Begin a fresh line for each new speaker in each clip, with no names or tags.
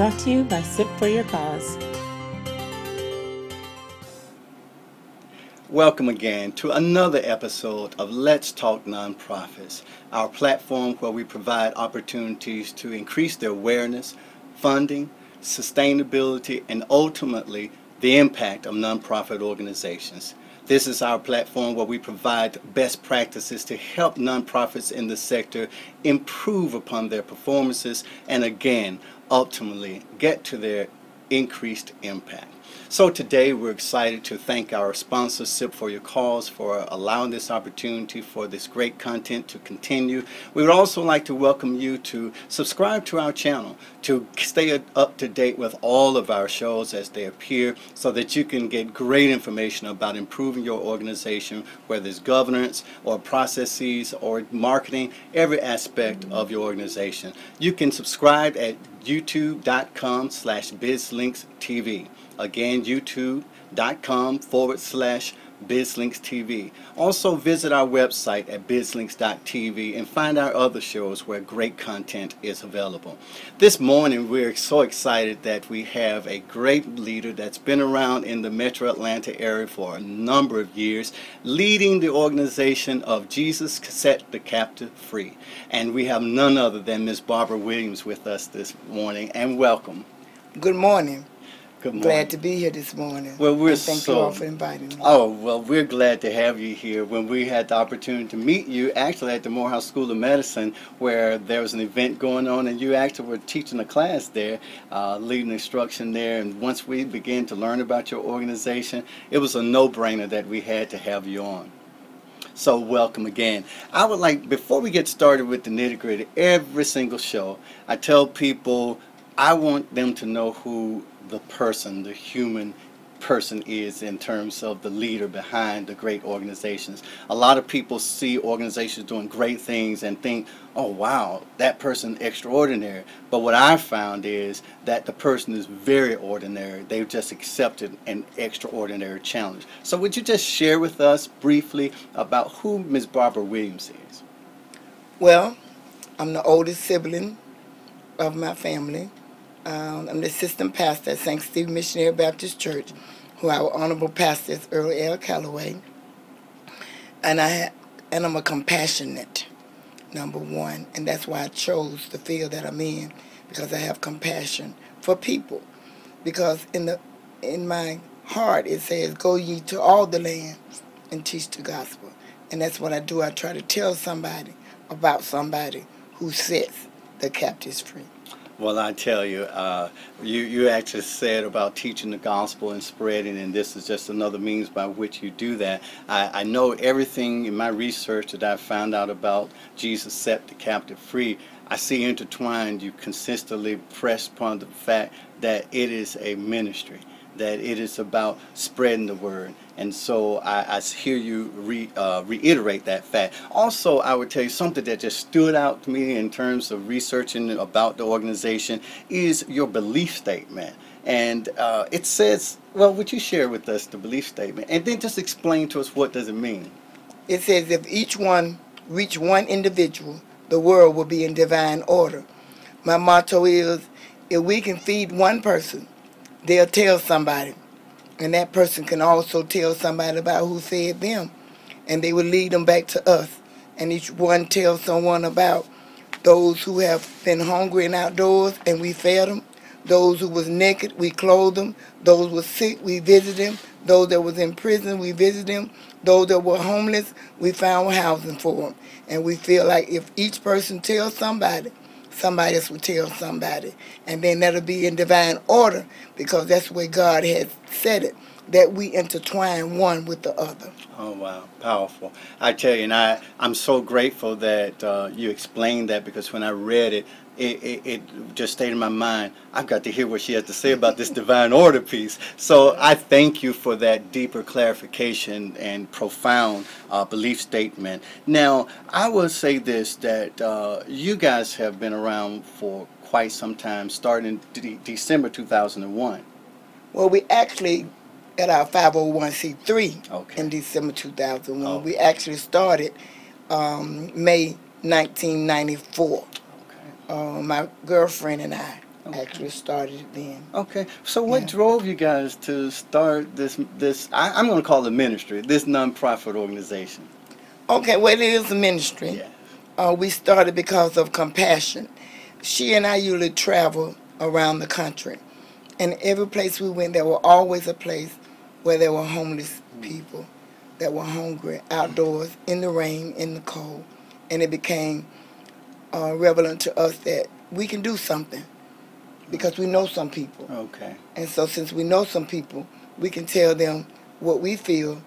Brought to you by Sip for Your Cause.
Welcome again to another episode of Let's Talk Nonprofits, our platform where we provide opportunities to increase their awareness, funding, sustainability, and ultimately the impact of nonprofit organizations. This is our platform where we provide best practices to help nonprofits in the sector improve upon their performances and again, ultimately get to their increased impact. So today we're excited to thank our sponsor, Sip for Your Cause for allowing this opportunity for this great content to continue. We would also like to welcome you to subscribe to our channel to stay up to date with all of our shows as they appear so that you can get great information about improving your organization, whether it's governance or processes or marketing, every aspect of your organization. You can subscribe at youtube.com slash bizlinkstv. Again, youtube.com forward slash BizLinks TV. Also visit our website at bizlinks.tv and find our other shows where great content is available. This morning we're so excited that we have a great leader that's been around in the metro Atlanta area for a number of years, leading the organization of Jesus Set the Captive Free. And we have none other than Ms. Barbara Williams with us this morning and welcome.
Good morning.
Good morning.
Glad to be here this morning.
Well, we're
and thank
so.
you all for inviting me.
Oh, well, we're glad to have you here. When we had the opportunity to meet you, actually at the Morehouse School of Medicine, where there was an event going on, and you actually were teaching a class there, uh, leading instruction there. And once we began to learn about your organization, it was a no-brainer that we had to have you on. So welcome again. I would like, before we get started with the nitty gritty, every single show, I tell people I want them to know who the person, the human person is in terms of the leader behind the great organizations. A lot of people see organizations doing great things and think, oh wow, that person extraordinary. But what I found is that the person is very ordinary. They've just accepted an extraordinary challenge. So would you just share with us briefly about who Ms. Barbara Williams is?
Well, I'm the oldest sibling of my family. Um, I'm the assistant pastor at St. Stephen Missionary Baptist Church, who our honorable pastor is Earl L. Calloway. And I and I'm a compassionate number one, and that's why I chose the field that I'm in because I have compassion for people. Because in the in my heart it says, "Go ye to all the land and teach the gospel," and that's what I do. I try to tell somebody about somebody who sets the captives free.
Well, I tell you, uh, you you actually said about teaching the gospel and spreading, and this is just another means by which you do that. I, I know everything in my research that I found out about Jesus set the captive free. I see intertwined. You consistently press upon the fact that it is a ministry that it is about spreading the word. And so I, I hear you re, uh, reiterate that fact. Also, I would tell you something that just stood out to me in terms of researching about the organization is your belief statement. And uh, it says, well, would you share with us the belief statement? And then just explain to us what does it mean?
It says if each one reach one individual, the world will be in divine order. My motto is if we can feed one person, they'll tell somebody. And that person can also tell somebody about who fed them. And they will lead them back to us. And each one tell someone about those who have been hungry and outdoors and we fed them. Those who was naked, we clothed them. Those who were sick, we visited them. Those that was in prison, we visited them. Those that were homeless, we found housing for them. And we feel like if each person tells somebody, somebody else will tell somebody. And then that'll be in divine order because that's way God has said it, that we intertwine one with the other.
Oh, wow. Powerful. I tell you, and I, I'm so grateful that uh, you explained that because when I read it, it, it, it, just stayed in my mind. I've got to hear what she has to say about this divine order piece. So I thank you for that deeper clarification and profound uh, belief statement. Now, I will say this that uh, you guys have been around for quite some time, starting de- December 2001.
Well, we actually at our 501c3
Okay.
in December 2001.
Oh.
We actually started um, May 1994.
Okay.
Uh, my girlfriend and I. actually started it then.
Okay, so what
Yeah.
drove you guys to start this? This I, I'm going to call it ministry, this nonprofit organization.
Okay, well, it is a ministry.
Yeah.
Uh, we started because of compassion. She and I usually travel around the country, and every place we went, there were always a place where there were homeless people that were hungry outdoors in the rain, in the cold, and it became uh, relevant to us that we can do something because we know some people.
Okay.
And so, since we know some people, we can tell them what we feel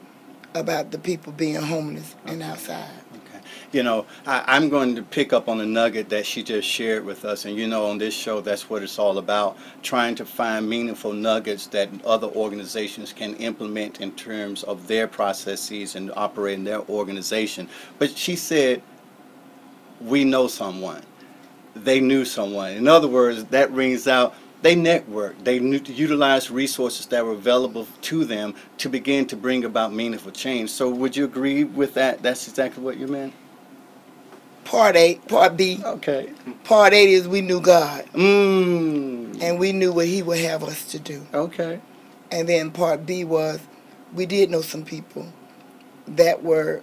about the people being homeless and outside.
Okay. You know, I, I'm going to pick up on a nugget that she just shared with us. And you know, on this show, that's what it's all about trying to find meaningful nuggets that other organizations can implement in terms of their processes and operating their organization. But she said, We know someone. They knew someone. In other words, that rings out. They networked. They knew, utilized resources that were available to them to begin to bring about meaningful change. So, would you agree with that? That's exactly what you meant.
Part A, Part B,
Okay.
Part A is we knew God
Mmm.
and we knew what He would have us to do.
Okay.
And then Part B was we did know some people that were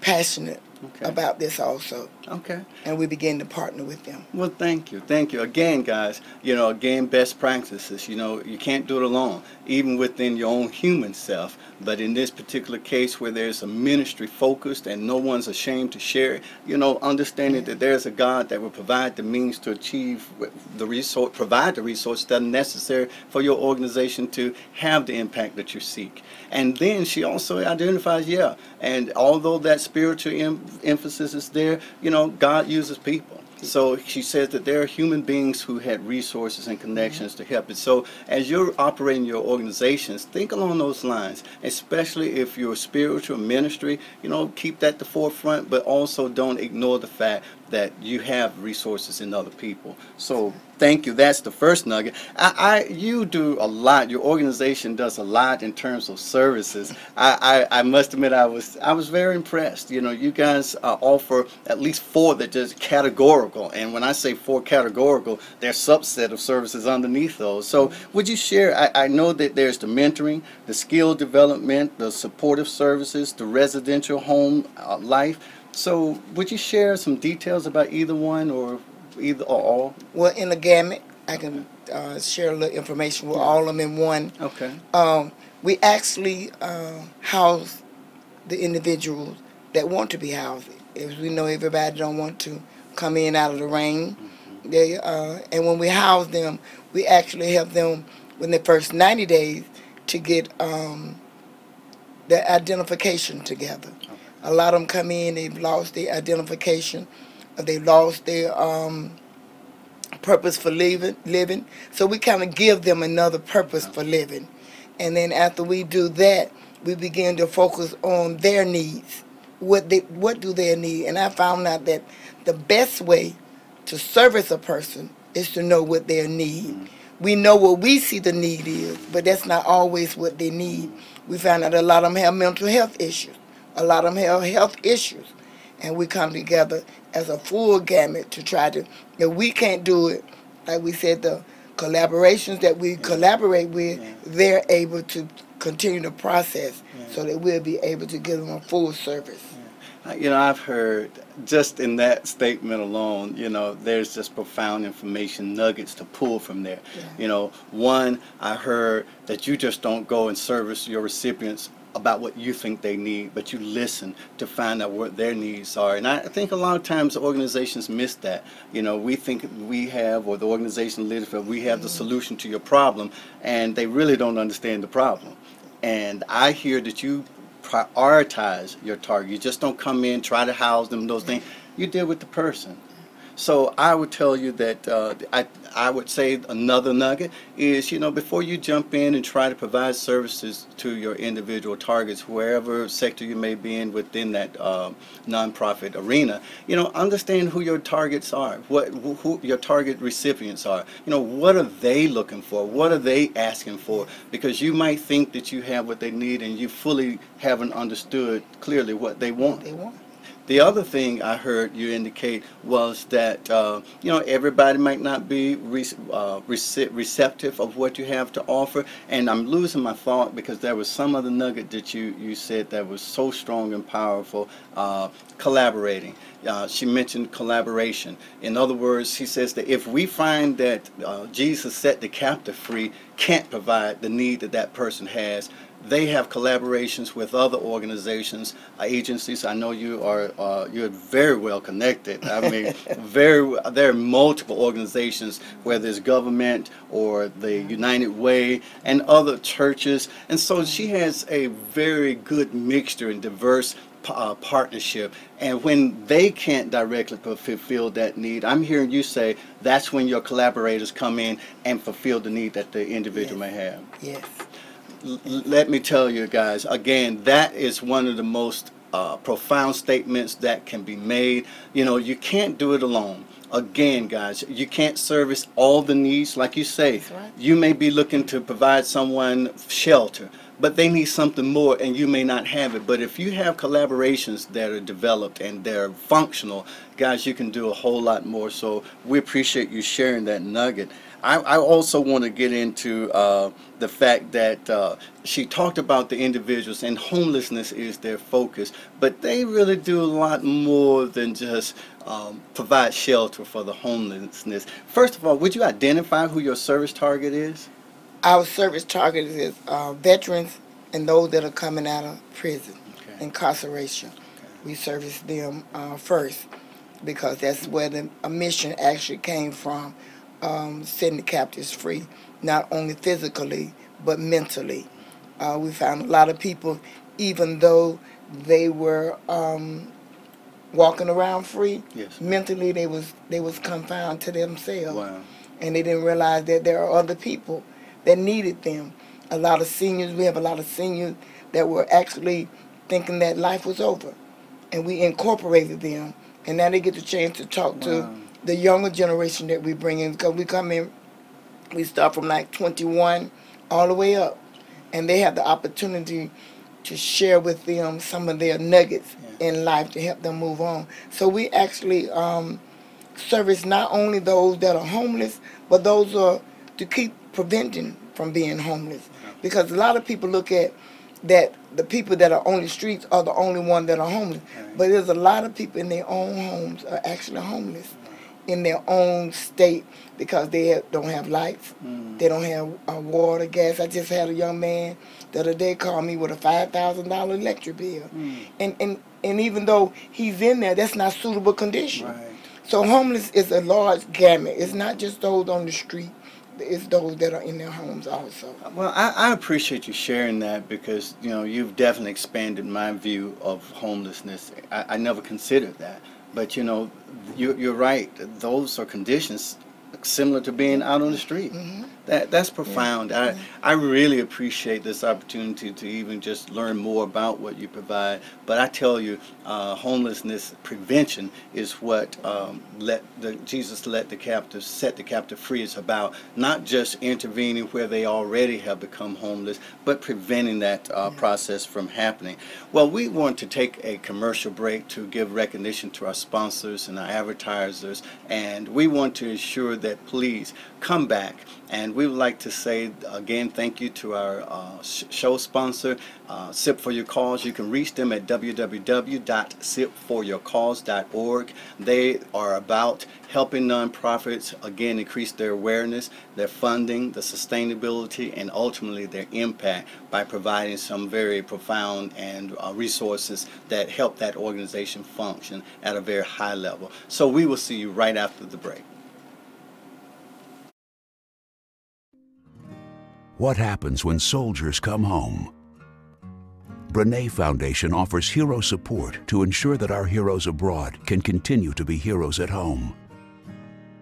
passionate
Okay.
about this also,
Okay.
and we began to partner with them.
Well, thank you. Thank you. Again, guys, you know, again, best practices. You know, you can't do it alone, even within your own human self. But in this particular case where there's a ministry focused and no one's ashamed to share it, you know, understanding that there's a God that will provide the means to achieve the resource, provide the resources that are necessary for your organization to have the impact that you seek. And then she also identifies, yeah, and although that spiritual em- emphasis is there, you know, God uses people. So she says that there are human beings who had resources and connections to help it. So as you're operating your organizations, think along those lines, especially if you're spiritual ministry, you know, keep that the forefront, but also don't ignore the fact that you have resources in other people. So thank you. That's the first nugget. I, I you do a lot. Your organization does a lot in terms of services. I, I, I must admit I was I was very impressed. You know, you guys uh, offer at least four that just categorical. And when I say four categorical, there's subset of services underneath those. So would you share? I, I know that there's the mentoring, the skill development, the supportive services, the residential home uh, life. So would you share some details about either one or either or all?
Well, in the gamut, I can uh, share a little information with all of them in one.
Okay.
Um, we actually uh, house the individuals that want to be housed. As we know, everybody don't want to come in out of the rain. They uh, and when we house them, we actually help them in the first 90 days to get um, their identification together. A lot of them come in, they've lost their identification, or they've lost their um, purpose for living, living. So we kind of give them another purpose for living. And then after we do that, we begin to focus on their needs. What they what do they need? And I found out that the best way to service a person is to know what their need. We know what we see the need is, but that's not always what they need. We found out a lot of them have mental health issues. A lot of them have health issues. And we come together as a full gamut to try to, if we can't do it, like we said, the collaborations that we collaborate with,
Yeah.
they're able to continue the process so that we'll be able to give them a full service.
Uh, You know, I've heard just in that statement alone, you know, there's just profound information nuggets to pull from there. You know, one, I heard that you just don't go and service your recipients about what you think they need, but you listen to find out what their needs are. And I think a lot of times organizations miss that. You know, we think we have, or the organization leadership, we have the solution to your problem, and they really don't understand the problem. And I hear that you prioritize your target. You just don't come in, try to house them, those things. You deal with the person. So I would tell you that uh, I, I would say another nugget is, you know, before you jump in and try to provide services to your individual targets, wherever sector you may be in within that uh, nonprofit arena, you know, understand who your targets are, what who, your target recipients are. You know, what are they looking for? What are they asking for? Because you might think that you have what they need and you fully haven't understood clearly what they want.
They want.
The other thing I heard you indicate was that uh, you know everybody might not be re- uh, rece- receptive of what you have to offer, and I'm losing my thought because there was some other nugget that you you said that was so strong and powerful. Uh, collaborating. Uh, she mentioned collaboration. In other words, she says that if we find that uh, Jesus set the captive free can't provide the need that that person has, they have collaborations with other organizations, uh, agencies. I know you are uh, you're very well connected. I mean, very there are multiple organizations, whether it's government or the United Way and other churches, and so she has a very good mixture and diverse uh, partnership. And when they can't directly fulfill that need, I'm hearing you say that's when your collaborators come in and fulfill the need that the individual
Yes.
may have.
Yes.
L- let me tell you guys again that is one of the most uh, profound statements that can be made. You know you can't do it alone. Again guys you can't service all the needs. Like you say
right.
you may be looking to provide someone shelter but they need something more and you may not have it. But if you have collaborations that are developed and they're functional guys you can do a whole lot more. So we appreciate you sharing that nugget. I, I also want to get into uh, the fact that uh, she talked about the individuals and homelessness is their focus but they really do a lot more than just um, provide shelter for the homelessness. First of all would you identify who your service target is
Our service target is uh, veterans and those that are coming out of prison,
Okay.
incarceration. We service them uh, first because that's where the a mission actually came from, um, setting the captives free, not only physically but mentally. Uh, we found a lot of people, even though they were um, walking around free,
Yes.
mentally they was they was confined to themselves
wow
and they didn't realize that there are other people that needed them. A lot of seniors, we have a lot of seniors that were actually thinking that life was over, and we incorporated them, and now they get the chance to talk
Wow.
to the younger generation that we bring in because we come in, we start from like 21 all the way up, and they have the opportunity to share with them some of their nuggets in life to help them move on. So we actually um, service not only those that are homeless, but those are to keep preventing from being homeless. Because a lot of people look at that the people that are on the streets are the only one that are homeless. But there's a lot of people in their own homes are actually homeless in their own state because they don't have lights, they don't have uh, water, gas. I just had a young man the other day call me with a five thousand dollar electric bill, and and and even though he's in there, that's not suitable condition.
right
So homeless is a large gamut. It's not just those on the street. It's those that are in their homes also.
Well, I, I appreciate you sharing that because you know you've definitely expanded my view of homelessness. I, I never considered that, but you know, you, you're right. Those are conditions similar to being out on the street. Mm-hmm. That that's profound. I I really appreciate this opportunity to even just learn more about what you provide. But I tell you, uh, homelessness prevention is what um, let the Jesus let the captive set the captive free is about. Not just intervening where they already have become homeless, but preventing that uh, process from happening. Well, we want to take a commercial break to give recognition to our sponsors and our advertisers, and we want to ensure that please come back. And we would like to say again thank you to our uh, sh- show sponsor, uh, Sip for Your Cause. You can reach them at www.sipforyourcause.org. They are about helping nonprofits again increase their awareness, their funding, the sustainability, and ultimately their impact by providing some very profound and uh, resources that help that organization function at a very high level. So we will see you right after the break.
What happens when soldiers come home? Brene Foundation offers hero support to ensure that our heroes abroad can continue to be heroes at home.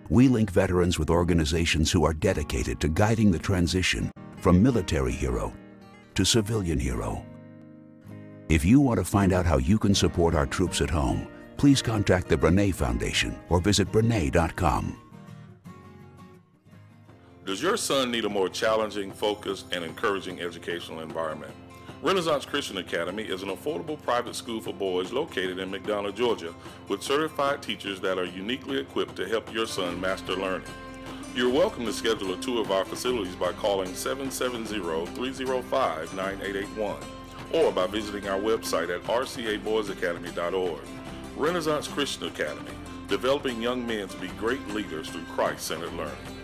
We link veterans with organizations who are dedicated to guiding the transition from military hero to civilian hero. If you want to find out how you can support our troops at home, please contact the Brene Foundation or visit Brene.com.
Does your son need a more challenging, focused, and encouraging educational environment? Renaissance Christian Academy is an affordable private school for boys located in McDonough, Georgia, with certified teachers that are uniquely equipped to help your son master learning. You're welcome to schedule a tour of our facilities by calling 770-305-9881 or by visiting our website at rcaboysacademy.org. Renaissance Christian Academy, developing young men to be great leaders through Christ-centered learning.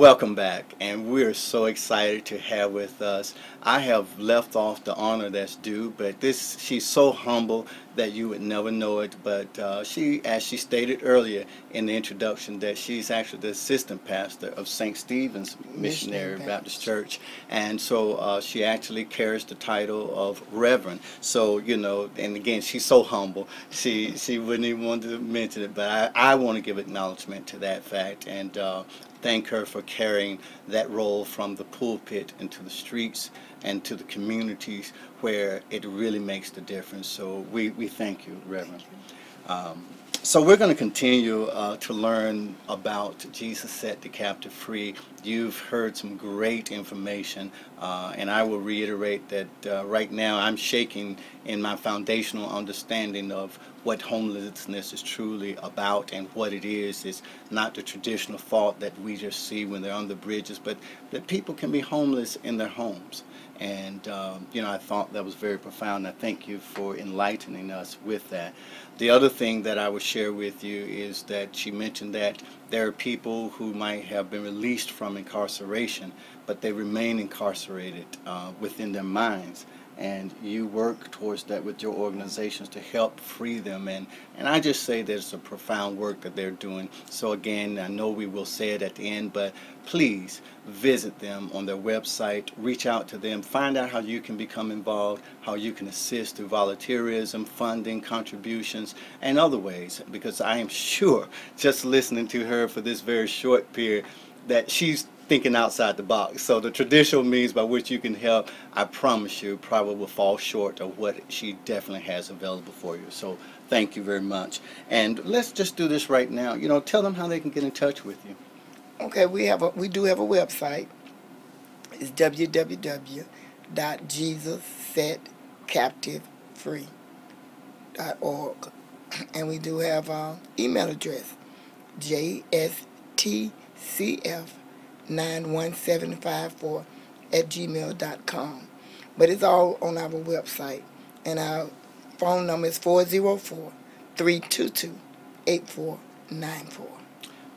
Welcome back, and we're so excited to have with us. I have left off the honor that's due, but this she's so humble that you would never know it. But uh, she, as she stated earlier in the introduction, that she's actually the assistant pastor of St. Stephen's Missionary
Missionary
Baptist Church, and so uh, she actually carries the title of Reverend. So you know, and again, she's so humble. She she wouldn't even want to mention it, but I, I want to give acknowledgement to that fact and. Uh, thank her for carrying that role from the pulpit into the streets and to the communities where it really makes the difference. So we, we thank you, Reverend. Um, so we're going to continue uh, to learn about Jesus set the captive free. You've heard some great information, uh, and I will reiterate that uh, right now I'm shaking in my foundational understanding of what homelessness is truly about and what it is. It's not the traditional thought that we just see when they're on the bridges, but that people can be homeless in their homes. And, um, you know, I thought that was very profound. I thank you for enlightening us with that. The other thing that I would share with you is that she mentioned that there are people who might have been released from incarceration, but they remain incarcerated uh, within their minds and you work towards that with your organizations to help free them. And and I just say there's a profound work that they're doing. So again I know we will say it at the end but please visit them on their website. Reach out to them. Find out how you can become involved how you can assist through volunteerism funding contributions and other ways because I am sure just listening to her for this very short period that she's thinking outside the box. So the traditional means by which you can help, I promise you, probably will fall short of what she definitely has available for you. So thank you very much. And let's just do this right now. You know, tell them how they can get in touch with you.
Okay, we have a we do have a website. It's www.jesussetcaptivefree.org. And we do have an email address, jstcf91754 at gmail.com. But it's all on our website. And our phone number is 404 322 8494.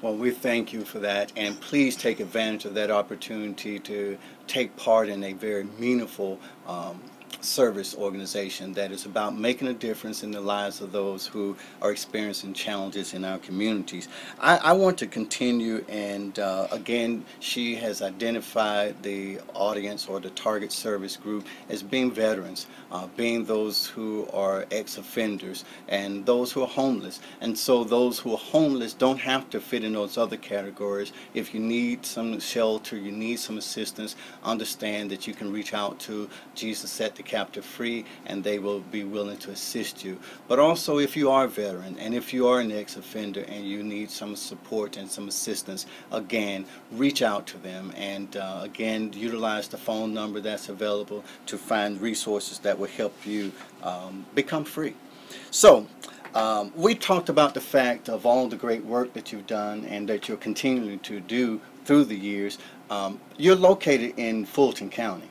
Well, we thank you for that, and please take advantage of that opportunity to take part in a very meaningful um, service organization that is about making a difference in the lives of those who are experiencing challenges in our communities. I, I want to continue, and uh, again, she has identified the audience or the target service group as being veterans, uh, being those who are ex offenders, and those who are homeless. And so, those who are homeless don't have to fit in those other categories. If you need some shelter, you need some assistance, understand that you can reach out to Jesus Set the Captive Free and they will be willing to assist you. But also, if you are a veteran and if you are an ex offender and you need some support and some assistance, again, reach out to them and uh, again, utilize the phone number that's available to find resources that will help you um, become free. So, um, we talked about the fact of all the great work that you've done and that you're continuing to do through the years. Um, you're located in Fulton County,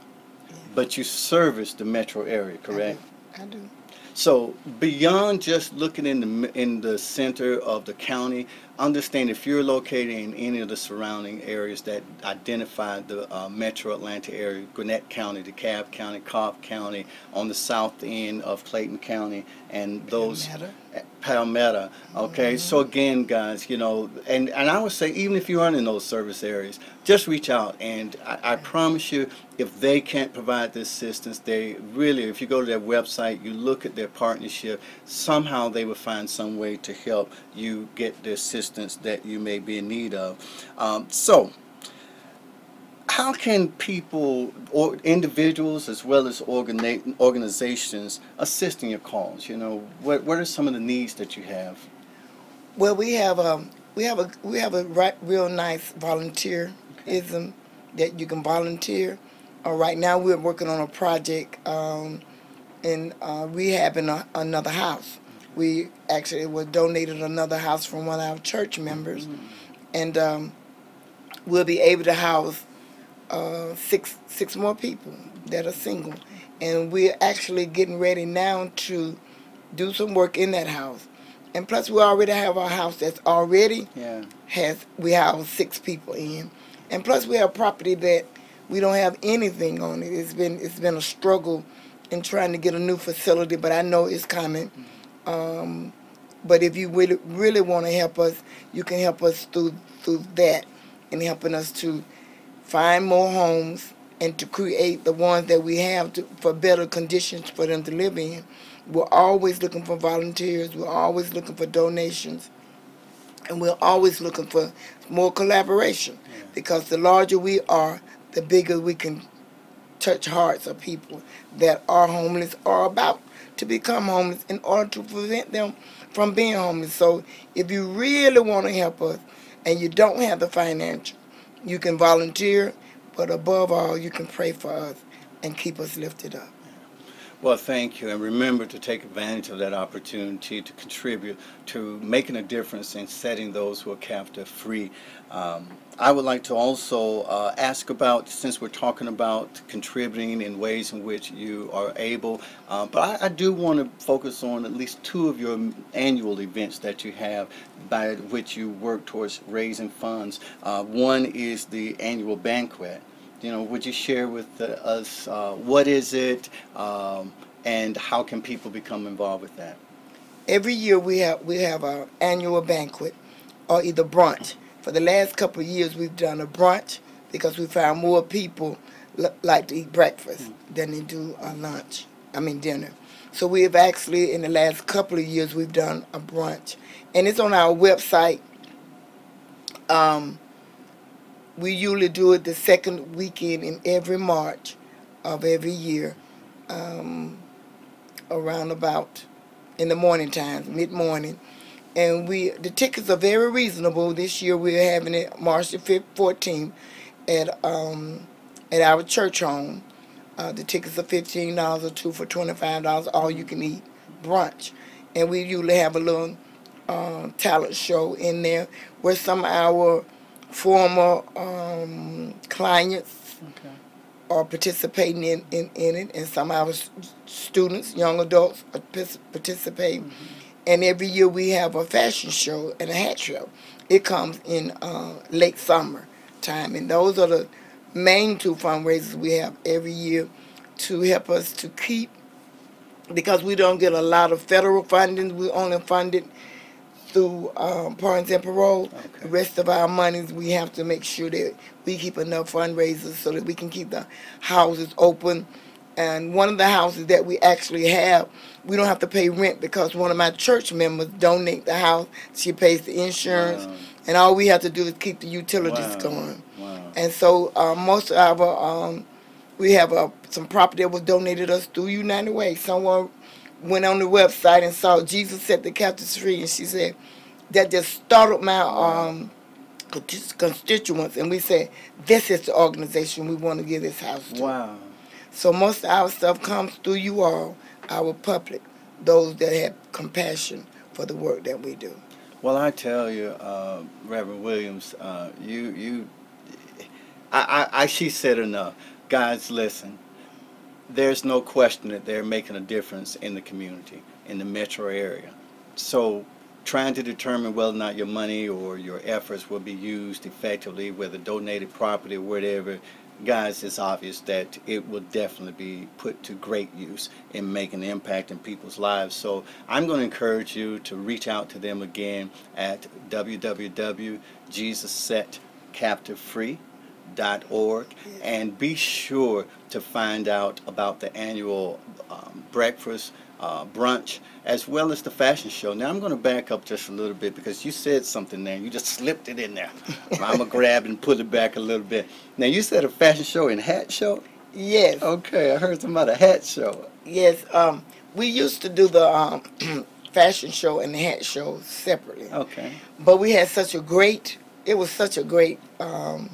but you service the metro area, correct?
I do.
So beyond just looking in the in the center of the county, understand if you're located in any of the surrounding areas that identify the uh, Metro Atlanta area, Gwinnett County, DeKalb County, Cobb County, on the south end of Clayton County, and those uh, Palmetto. Okay, so again, guys, you know, and and I would say even if you aren't in those service areas, just reach out, and I, I promise you, if they can't provide the assistance, they really, if you go to their website, you look at their partnership, somehow they will find some way to help you get the assistance that you may be in need of. Um, so how can people or individuals as well as organi- organizations assist in your cause you know what, what are some of the needs that you have
Well, we have a we have a we have a right, real nice volunteerism that you can volunteer. Uh, right now, we're working on a project um, in uh, rehabbing a, another house. We actually were donated another house from one of our church members, and um, we'll be able to house uh, six six more people that are single, and we're actually getting ready now to do some work in that house. And plus, we already have our house that's already
yeah
has we house six people in, and plus we have property that we don't have anything on it. It's been it's been a struggle in trying to get a new facility, but I know it's coming. Um, but if you really really want to help us, you can help us through through that, and helping us to find more homes and to create the ones that we have to, for better conditions for them to live in. We're always looking for volunteers. We're always looking for donations. And we're always looking for more collaboration because the larger we are, the bigger we can touch hearts of people that are homeless or about to become homeless in order to prevent them from being homeless. So if you really want to help us and you don't have the financial, you can volunteer, but above all, you can pray for us and keep us lifted up.
Well thank you and remember to take advantage of that opportunity to contribute to making a difference in setting those who are captive free um, I would like to also uh, ask about, since we're talking about contributing in ways in which you are able, uh, but I, I do want to focus on at least two of your annual events that you have by which you work towards raising funds. Uh, one is the annual banquet. You know, would you share with uh, us uh, what is it um, and how can people become involved with that?
Every year we have we have our annual banquet or either brunch. For the last couple of years, we've done a brunch because we found more people l- like to eat breakfast than they do a lunch. I mean dinner. So we have actually, in the last couple of years, we've done a brunch, and it's on our website. Um, we usually do it the second weekend in every March of every year, um, around about in the morning times, mid morning and we the tickets are very reasonable. This year we're having it March the fifth, fourteenth, at um at our church home. Uh, the tickets are fifteen dollars or two for twenty five dollars. All you can eat brunch, and we usually have a little uh, talent show in there where some of our former um, clients are participating in, in, in it, and some of our s- students, young adults, are partic- participate. And every year we have a fashion show and a hat show. It comes in uh, late summer time, and those are the main two fundraisers we have every year to help us to keep. Because we don't get a lot of federal funding, we only fund it through um, Pardons and Parole. The rest of our monies, we have to make sure that we keep enough fundraisers so that we can keep the houses open. And one of the houses that we actually have, we don't have to pay rent because one of my church members donate the house. She pays the insurance,
Wow.
and all we have to do is keep the utilities
Wow.
going.
Wow.
And so uh, most of our, um, we have uh, some property that was donated us through United Way. Someone went on the website and saw Jesus set the captives free, and she said that just startled my um, constituents. And we said, this is the organization we want to give this house to.
Wow.
So most of our stuff comes through you all, our public, those that have compassion for the work that we do.
Well, I tell you, uh, Reverend Williams, uh, you, you, I, I, I, she said enough. Guys, listen. There's no question that they're making a difference in the community, in the metro area. So, trying to determine whether or not your money or your efforts will be used effectively, whether donated property or whatever, guys, it's obvious that it will definitely be put to great use in making an impact in people's lives. So I'm going to encourage you to reach out to them again at www.jesussetcaptivefree.org and be sure to find out about the annual um, breakfast uh, brunch as well as the fashion show. Now I'm going to back up just a little bit because you said something there. You just slipped it in there. I'm gonna grab and pull it back a little bit. Now you said a fashion show and hat show.
Yes,
Okay, I heard something about a hat show.
yes. Um, we used to do the um, fashion show and the hat show separately,
Okay.
but we had such a great. It was such a great um,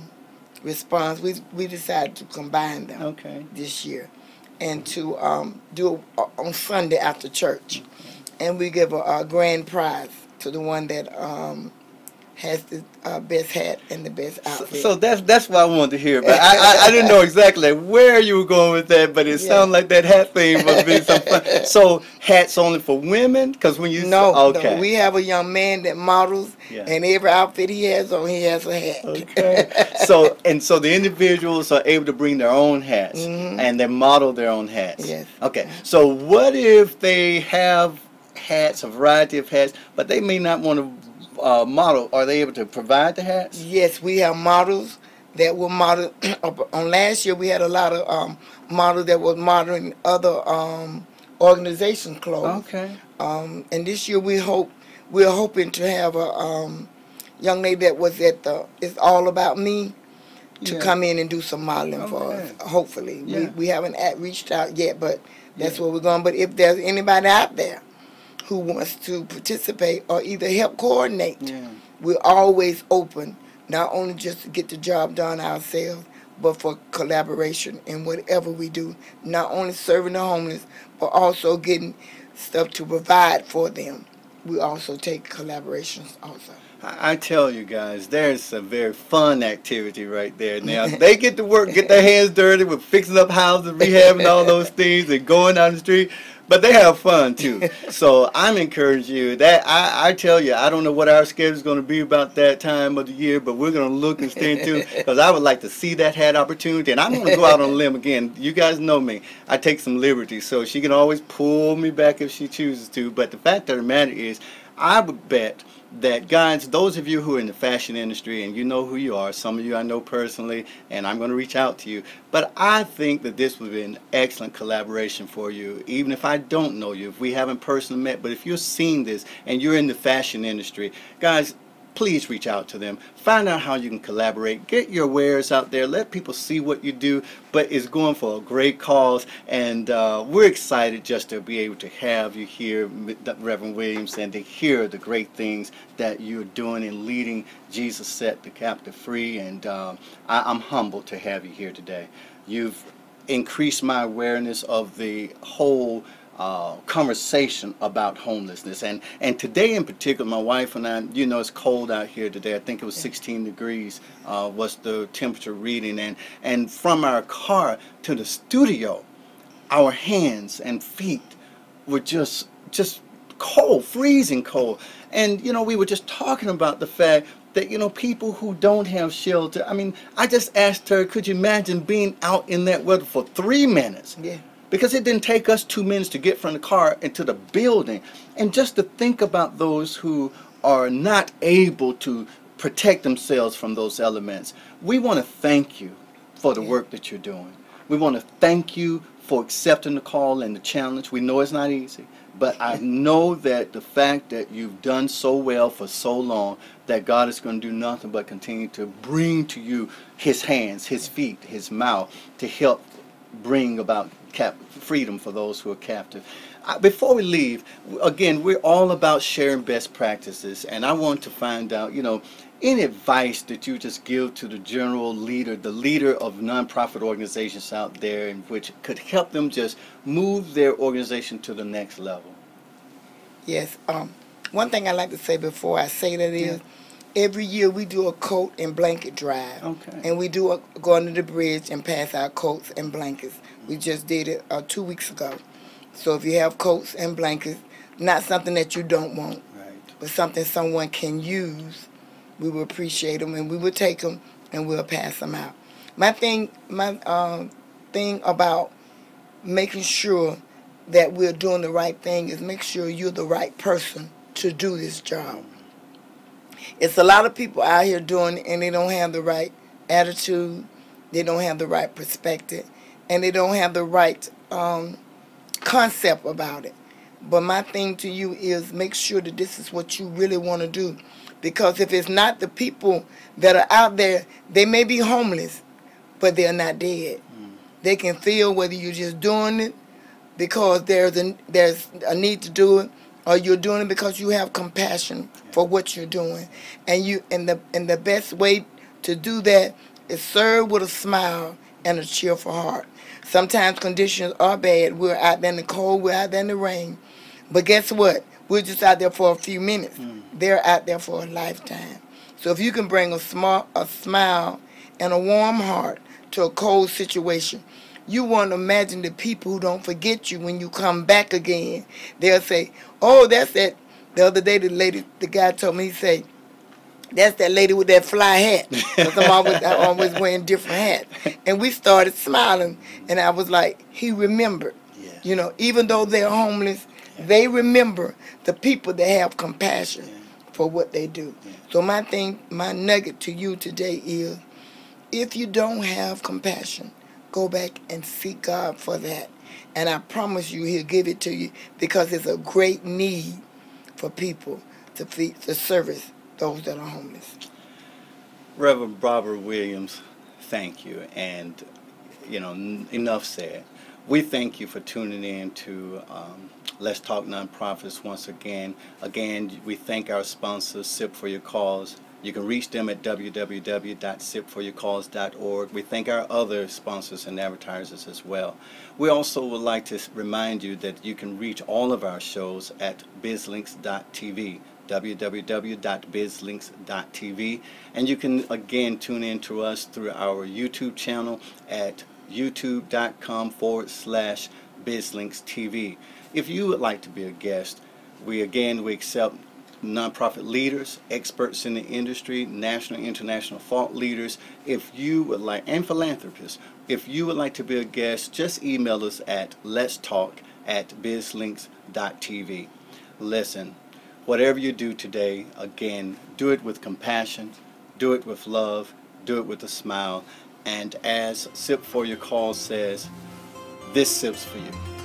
response. We we decided to combine them
Okay.
this year, and to um, do it on Sunday after church, and we give a, a grand prize to the one that um, has the uh, best hat and the best
So,
outfit.
so that's that's what I wanted to hear. But I, I, I didn't know exactly where you were going with that. But it
Yeah.
sounded like that hat thing must be some fun. So hats only for women? Because when you
no,
okay.
no, we have a young man that models,
Yeah.
and every outfit he has on, he has a hat.
Okay. so and so the individuals are able to bring their own hats and they model their own hats.
Mm-hmm. Yes.
Okay. So what if they have hats, a variety of hats, but they may not want to uh, model? Are they able to provide the hats?
Yes, we have models that were model. on last year, we had a lot of um, models that was modeling other um, organization clothes.
Okay.
Um, and this year, we hope we're hoping to have a um, young lady that was at the It's All About Me to
Yeah.
come in and do some modeling for us.
Okay.
Hopefully, we,
Yeah.
we haven't at, reached out yet, but that's
Yeah.
where we're going. But if there's anybody out there who wants to participate or either help coordinate,
Yeah.
we're always open, not only just to get the job done ourselves, but for collaboration in whatever we do. Not only serving the homeless, but also getting stuff to provide for them. We also take collaborations also.
I tell you guys, there's a very fun activity right there. Now they get to work, get their hands dirty with fixing up houses, rehabbing all those things, and going down the street. But they have fun too. So I'm encouraging you. That I, I tell you, I don't know what our schedule is going to be about that time of the year, but we're going to look and stay tuned because I would like to see that had opportunity. And I'm going to go out on a limb again. You guys know me. I take some liberties, so she can always pull me back if she chooses to. But the fact of the matter is, I would bet that guys, those of you who are in the fashion industry and you know who you are, some of you I know personally, and I'm going to reach out to you. But I think that this would be an excellent collaboration for you, even if I don't know you, if we haven't personally met. But if you're seeing this and you're in the fashion industry, guys, please reach out to them. Find out how you can collaborate. Get your wares out there. Let people see what you do. But it's going for a great cause, and uh, we're excited just to be able to have you here, Reverend Williams, and to hear the great things that you're doing in leading Jesus Set the Captive Free. And um, I, I'm humbled to have you here today. You've increased my awareness of the whole uh, conversation about homelessness. And and today in particular, my wife and I, you know, it's cold out here today. I think it was 16 degrees uh, was the temperature reading. And and from our car to the studio, our hands and feet were just just cold, freezing cold. And you know, we were just talking about the fact that you know people who don't have shelter. I mean, I just asked her, could you imagine being out in that weather for three minutes?
Yeah.
Because it didn't take us two minutes to get from the car into the building. And just to think about those who are not able to protect themselves from those elements, we want to thank you for the work that you're doing. We want to thank you for accepting the call and the challenge. We know it's not easy, but I know that the fact that you've done so well for so long that God is going to do nothing but continue to bring to you his hands, his feet, his mouth to help bring about cap- freedom for those who are captive. Before we leave, again, we're all about sharing best practices, and I want to find out, you know, any advice that you just give to the general leader, the leader of nonprofit organizations out there, in which could help them just move their organization to the next level.
Yes. Um, one thing I like to say before I say that is, every year we do a coat and blanket drive.
Okay.
And we do a, go under the bridge and pass out coats and blankets. We just did it uh, two weeks ago. So if you have coats and blankets, not something that you don't want,
Right.
but something someone can use, we will appreciate them and we will take them and we'll pass them out. My thing, my um, thing about making sure that we're doing the right thing is make sure you're the right person to do this job. It's a lot of people out here doing it and they don't have the right attitude, they don't have the right perspective, and they don't have the right um, concept about it. But my thing to you is make sure that this is what you really want to do. Because if it's not the people that are out there, they may be homeless, but they're not dead. They can feel whether you're just doing it because there's a there's a need to do it, or you're doing it because you have compassion for what you're doing, and you and the and the best way to do that is serve with a smile and a cheerful heart. Sometimes conditions are bad. We're out there in the cold. We're out there in the rain, but guess what? We're just out there for a few minutes. Hmm. They're out there for a lifetime. So if you can bring a small a smile and a warm heart to a cold situation, you want to imagine the people who don't forget you when you come back again. They'll say, "Oh, that's that." The other day, the lady, the guy told me, he say, "That's that lady with that fly hat." 'Cause I'm always, I'm always wearing different hats, and we started smiling, and I was like, "He remembered."
Yes.
You know, even though they're homeless, they remember the people that have compassion for what they do. So my thing, my nugget to you today is, if you don't have compassion, go back and seek God for that. And I promise you, He'll give it to you because it's a great need for people to feed, to service those that are homeless.
Reverend Robert Williams, thank you. And, you know, n- enough said. We thank you for tuning in to um, Let's Talk Nonprofits once again. Again, we thank our sponsors, SIP for Your Cause. You can reach them at www.sipforyourcause.org. We thank our other sponsors and advertisers as well. We also would like to remind you that you can reach all of our shows at bizlinks.tv www.bizlinks.tv and you can again tune in to us through our YouTube channel at youtube.com forward slash bizlinks TV. If you would like to be a guest, we again we accept nonprofit leaders, experts in the industry, national international thought leaders. If you would like, and philanthropists, if you would like to be a guest, just email us at let's talk at bizlinks.tv. Listen, whatever you do today, again, do it with compassion, do it with love, do it with a smile, and as Sip for Your Cause says, this sips for you.